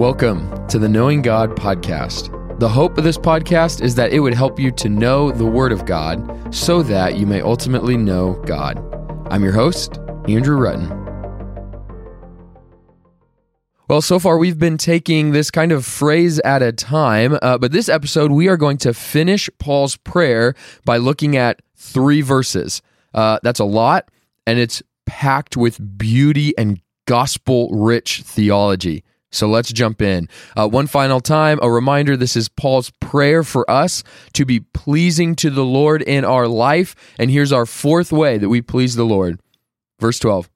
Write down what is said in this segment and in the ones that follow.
Welcome to the Knowing God podcast. The hope of this podcast is that it would help you to know the Word of God so that you may ultimately know God. I'm your host, Andrew Rutten. Well, so far we've been taking this kind of phrase at a time, uh, but this episode we are going to finish Paul's prayer by looking at three verses. Uh, that's a lot, and it's packed with beauty and gospel rich theology. So let's jump in. Uh, one final time, a reminder this is Paul's prayer for us to be pleasing to the Lord in our life. And here's our fourth way that we please the Lord. Verse 12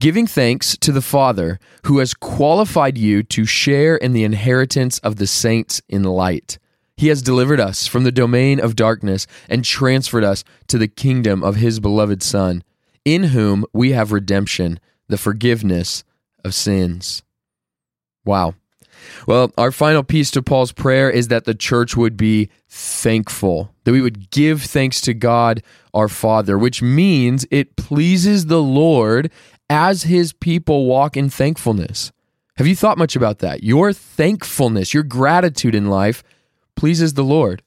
Giving thanks to the Father who has qualified you to share in the inheritance of the saints in light. He has delivered us from the domain of darkness and transferred us to the kingdom of his beloved Son, in whom we have redemption, the forgiveness of sins. Wow. Well, our final piece to Paul's prayer is that the church would be thankful, that we would give thanks to God our Father, which means it pleases the Lord as his people walk in thankfulness. Have you thought much about that? Your thankfulness, your gratitude in life pleases the Lord.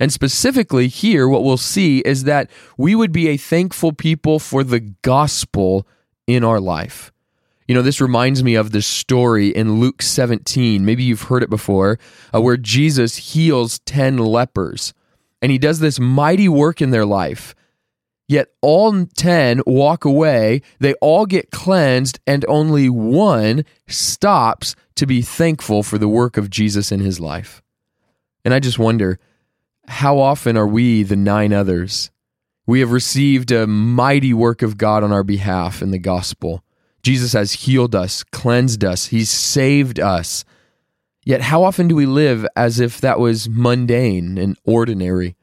And specifically here, what we'll see is that we would be a thankful people for the gospel in our life. You know, this reminds me of the story in Luke 17. Maybe you've heard it before, uh, where Jesus heals 10 lepers. And he does this mighty work in their life. Yet all 10 walk away, they all get cleansed, and only one stops to be thankful for the work of Jesus in his life. And I just wonder how often are we the nine others? We have received a mighty work of God on our behalf in the gospel. Jesus has healed us, cleansed us, He's saved us. Yet, how often do we live as if that was mundane and ordinary?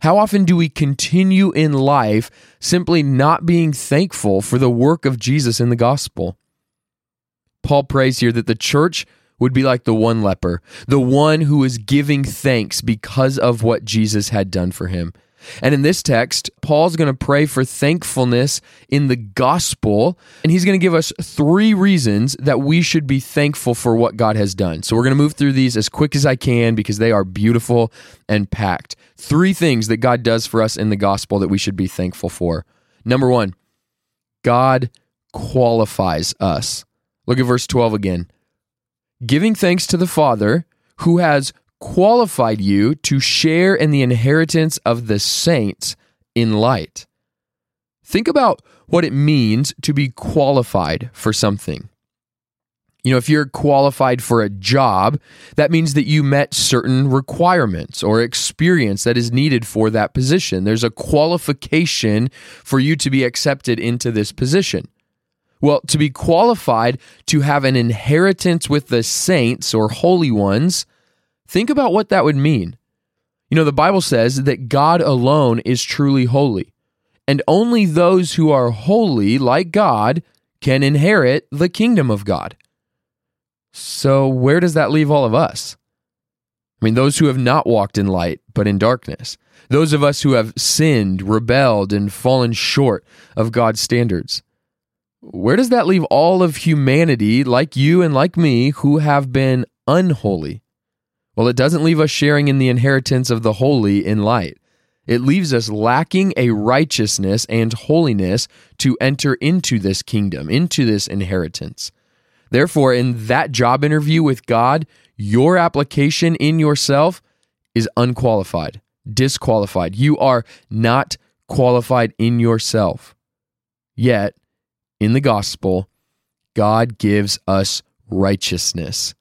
How often do we continue in life simply not being thankful for the work of Jesus in the gospel? Paul prays here that the church would be like the one leper, the one who is giving thanks because of what Jesus had done for him. And in this text, Paul's going to pray for thankfulness in the gospel, and he's going to give us three reasons that we should be thankful for what God has done. So we're going to move through these as quick as I can because they are beautiful and packed. Three things that God does for us in the gospel that we should be thankful for. Number one, God qualifies us. Look at verse 12 again. Giving thanks to the Father who has qualified you to share in the inheritance of the saints in light. Think about what it means to be qualified for something. You know, if you're qualified for a job, that means that you met certain requirements or experience that is needed for that position. There's a qualification for you to be accepted into this position. Well, to be qualified to have an inheritance with the saints or holy ones, Think about what that would mean. You know, the Bible says that God alone is truly holy, and only those who are holy, like God, can inherit the kingdom of God. So, where does that leave all of us? I mean, those who have not walked in light, but in darkness. Those of us who have sinned, rebelled, and fallen short of God's standards. Where does that leave all of humanity, like you and like me, who have been unholy? Well, it doesn't leave us sharing in the inheritance of the holy in light. It leaves us lacking a righteousness and holiness to enter into this kingdom, into this inheritance. Therefore, in that job interview with God, your application in yourself is unqualified, disqualified. You are not qualified in yourself. Yet, in the gospel, God gives us righteousness.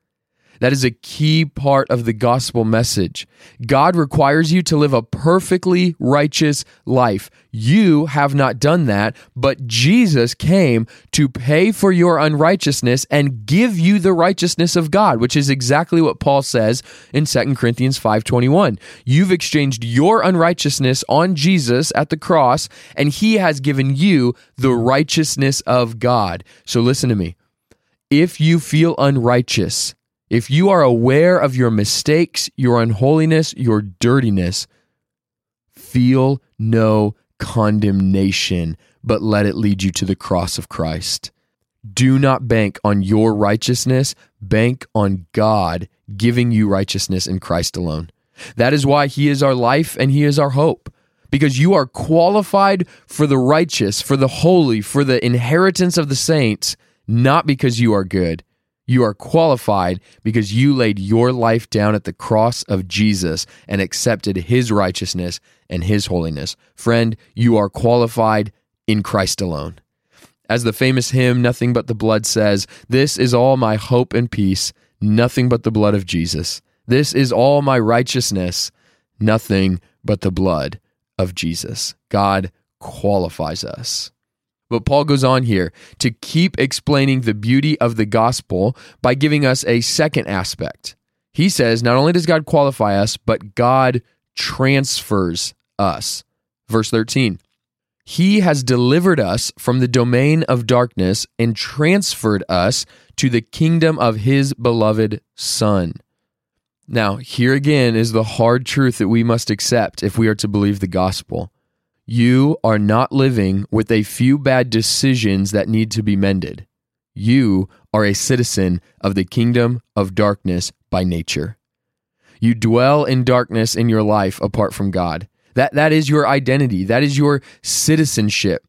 That is a key part of the gospel message. God requires you to live a perfectly righteous life. You have not done that, but Jesus came to pay for your unrighteousness and give you the righteousness of God, which is exactly what Paul says in 2 Corinthians 5:21. You've exchanged your unrighteousness on Jesus at the cross, and he has given you the righteousness of God. So listen to me. If you feel unrighteous, if you are aware of your mistakes, your unholiness, your dirtiness, feel no condemnation, but let it lead you to the cross of Christ. Do not bank on your righteousness, bank on God giving you righteousness in Christ alone. That is why He is our life and He is our hope. Because you are qualified for the righteous, for the holy, for the inheritance of the saints, not because you are good. You are qualified because you laid your life down at the cross of Jesus and accepted his righteousness and his holiness. Friend, you are qualified in Christ alone. As the famous hymn, Nothing But the Blood says, This is all my hope and peace, nothing but the blood of Jesus. This is all my righteousness, nothing but the blood of Jesus. God qualifies us. But Paul goes on here to keep explaining the beauty of the gospel by giving us a second aspect. He says, not only does God qualify us, but God transfers us. Verse 13. He has delivered us from the domain of darkness and transferred us to the kingdom of his beloved Son. Now, here again is the hard truth that we must accept if we are to believe the gospel. You are not living with a few bad decisions that need to be mended. You are a citizen of the kingdom of darkness by nature. You dwell in darkness in your life apart from God. That, that is your identity, that is your citizenship.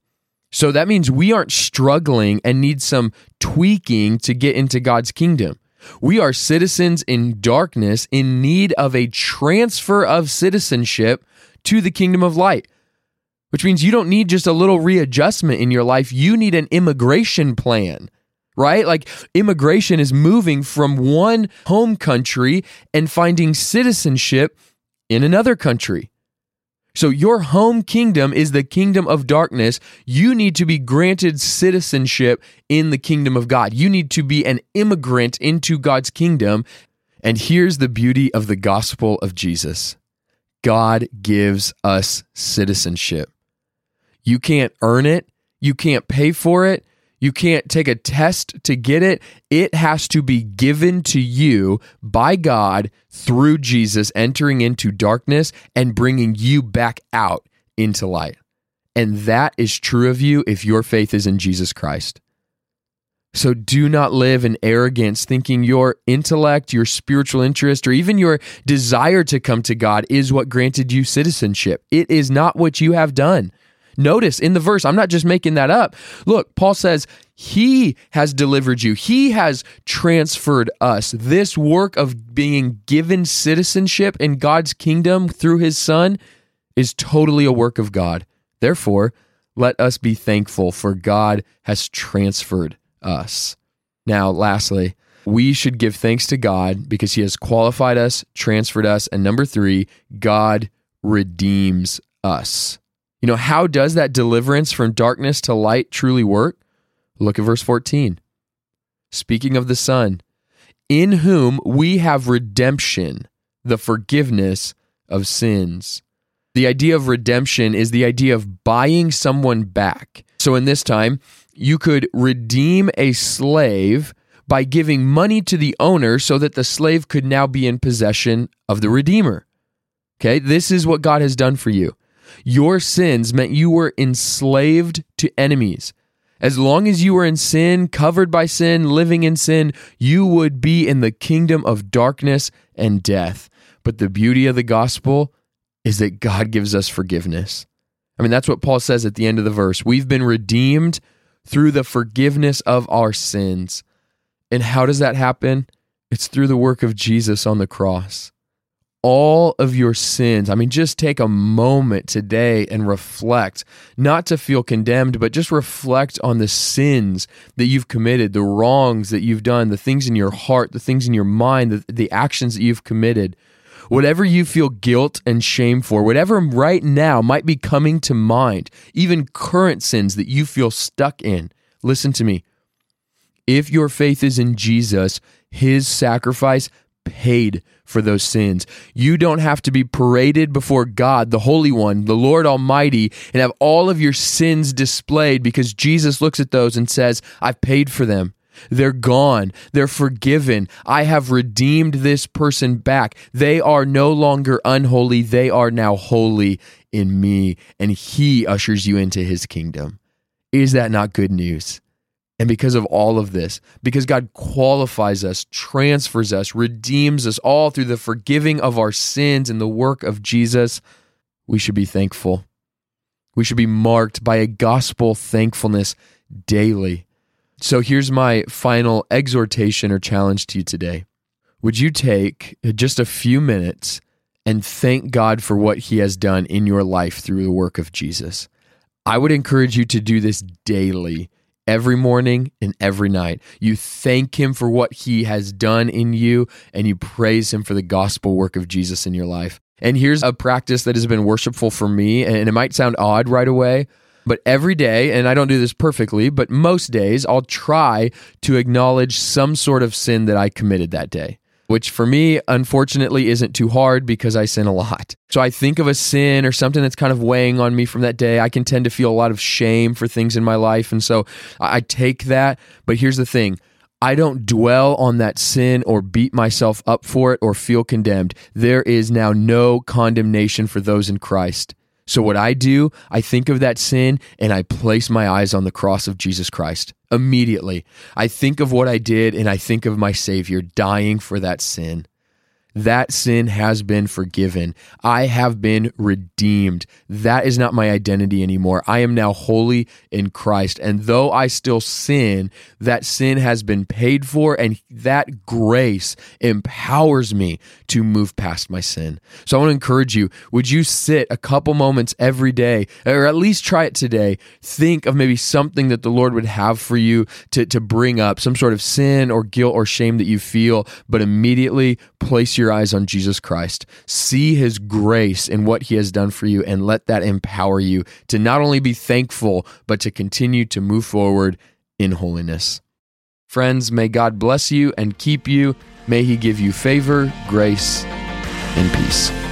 So that means we aren't struggling and need some tweaking to get into God's kingdom. We are citizens in darkness in need of a transfer of citizenship to the kingdom of light which means you don't need just a little readjustment in your life. You need an immigration plan, right? Like immigration is moving from one home country and finding citizenship in another country. So, your home kingdom is the kingdom of darkness. You need to be granted citizenship in the kingdom of God. You need to be an immigrant into God's kingdom. And here's the beauty of the gospel of Jesus God gives us citizenship. You can't earn it. You can't pay for it. You can't take a test to get it. It has to be given to you by God through Jesus entering into darkness and bringing you back out into light. And that is true of you if your faith is in Jesus Christ. So do not live in arrogance, thinking your intellect, your spiritual interest, or even your desire to come to God is what granted you citizenship. It is not what you have done. Notice in the verse, I'm not just making that up. Look, Paul says, He has delivered you, He has transferred us. This work of being given citizenship in God's kingdom through His Son is totally a work of God. Therefore, let us be thankful for God has transferred us. Now, lastly, we should give thanks to God because He has qualified us, transferred us, and number three, God redeems us. You know, how does that deliverance from darkness to light truly work? Look at verse 14. Speaking of the Son, in whom we have redemption, the forgiveness of sins. The idea of redemption is the idea of buying someone back. So in this time, you could redeem a slave by giving money to the owner so that the slave could now be in possession of the Redeemer. Okay, this is what God has done for you. Your sins meant you were enslaved to enemies. As long as you were in sin, covered by sin, living in sin, you would be in the kingdom of darkness and death. But the beauty of the gospel is that God gives us forgiveness. I mean, that's what Paul says at the end of the verse. We've been redeemed through the forgiveness of our sins. And how does that happen? It's through the work of Jesus on the cross all of your sins. I mean, just take a moment today and reflect, not to feel condemned, but just reflect on the sins that you've committed, the wrongs that you've done, the things in your heart, the things in your mind, the, the actions that you've committed. Whatever you feel guilt and shame for, whatever right now might be coming to mind, even current sins that you feel stuck in, listen to me. If your faith is in Jesus, his sacrifice paid for those sins. You don't have to be paraded before God, the Holy One, the Lord Almighty, and have all of your sins displayed because Jesus looks at those and says, I've paid for them. They're gone. They're forgiven. I have redeemed this person back. They are no longer unholy. They are now holy in me. And He ushers you into His kingdom. Is that not good news? And because of all of this, because God qualifies us, transfers us, redeems us all through the forgiving of our sins and the work of Jesus, we should be thankful. We should be marked by a gospel thankfulness daily. So here's my final exhortation or challenge to you today. Would you take just a few minutes and thank God for what He has done in your life through the work of Jesus? I would encourage you to do this daily every morning and every night. You thank Him for what He has done in you, and you praise Him for the gospel work of Jesus in your life. And here's a practice that has been worshipful for me, and it might sound odd right away. But every day, and I don't do this perfectly, but most days, I'll try to acknowledge some sort of sin that I committed that day which for me, unfortunately, isn't too hard because I sin a lot. So I think of a sin or something that's kind of weighing on me from that day. I can tend to feel a lot of shame for things in my life. And so I take that. But here's the thing I don't dwell on that sin or beat myself up for it or feel condemned. There is now no condemnation for those in Christ. So, what I do, I think of that sin and I place my eyes on the cross of Jesus Christ immediately. I think of what I did and I think of my Savior dying for that sin. That sin has been forgiven. I have been redeemed. That is not my identity anymore. I am now holy in Christ. And though I still sin, that sin has been paid for, and that grace empowers me to move past my sin. So I want to encourage you would you sit a couple moments every day, or at least try it today? Think of maybe something that the Lord would have for you to, to bring up, some sort of sin or guilt or shame that you feel, but immediately place your your eyes on Jesus Christ. See his grace in what he has done for you and let that empower you to not only be thankful, but to continue to move forward in holiness. Friends, may God bless you and keep you. May he give you favor, grace, and peace.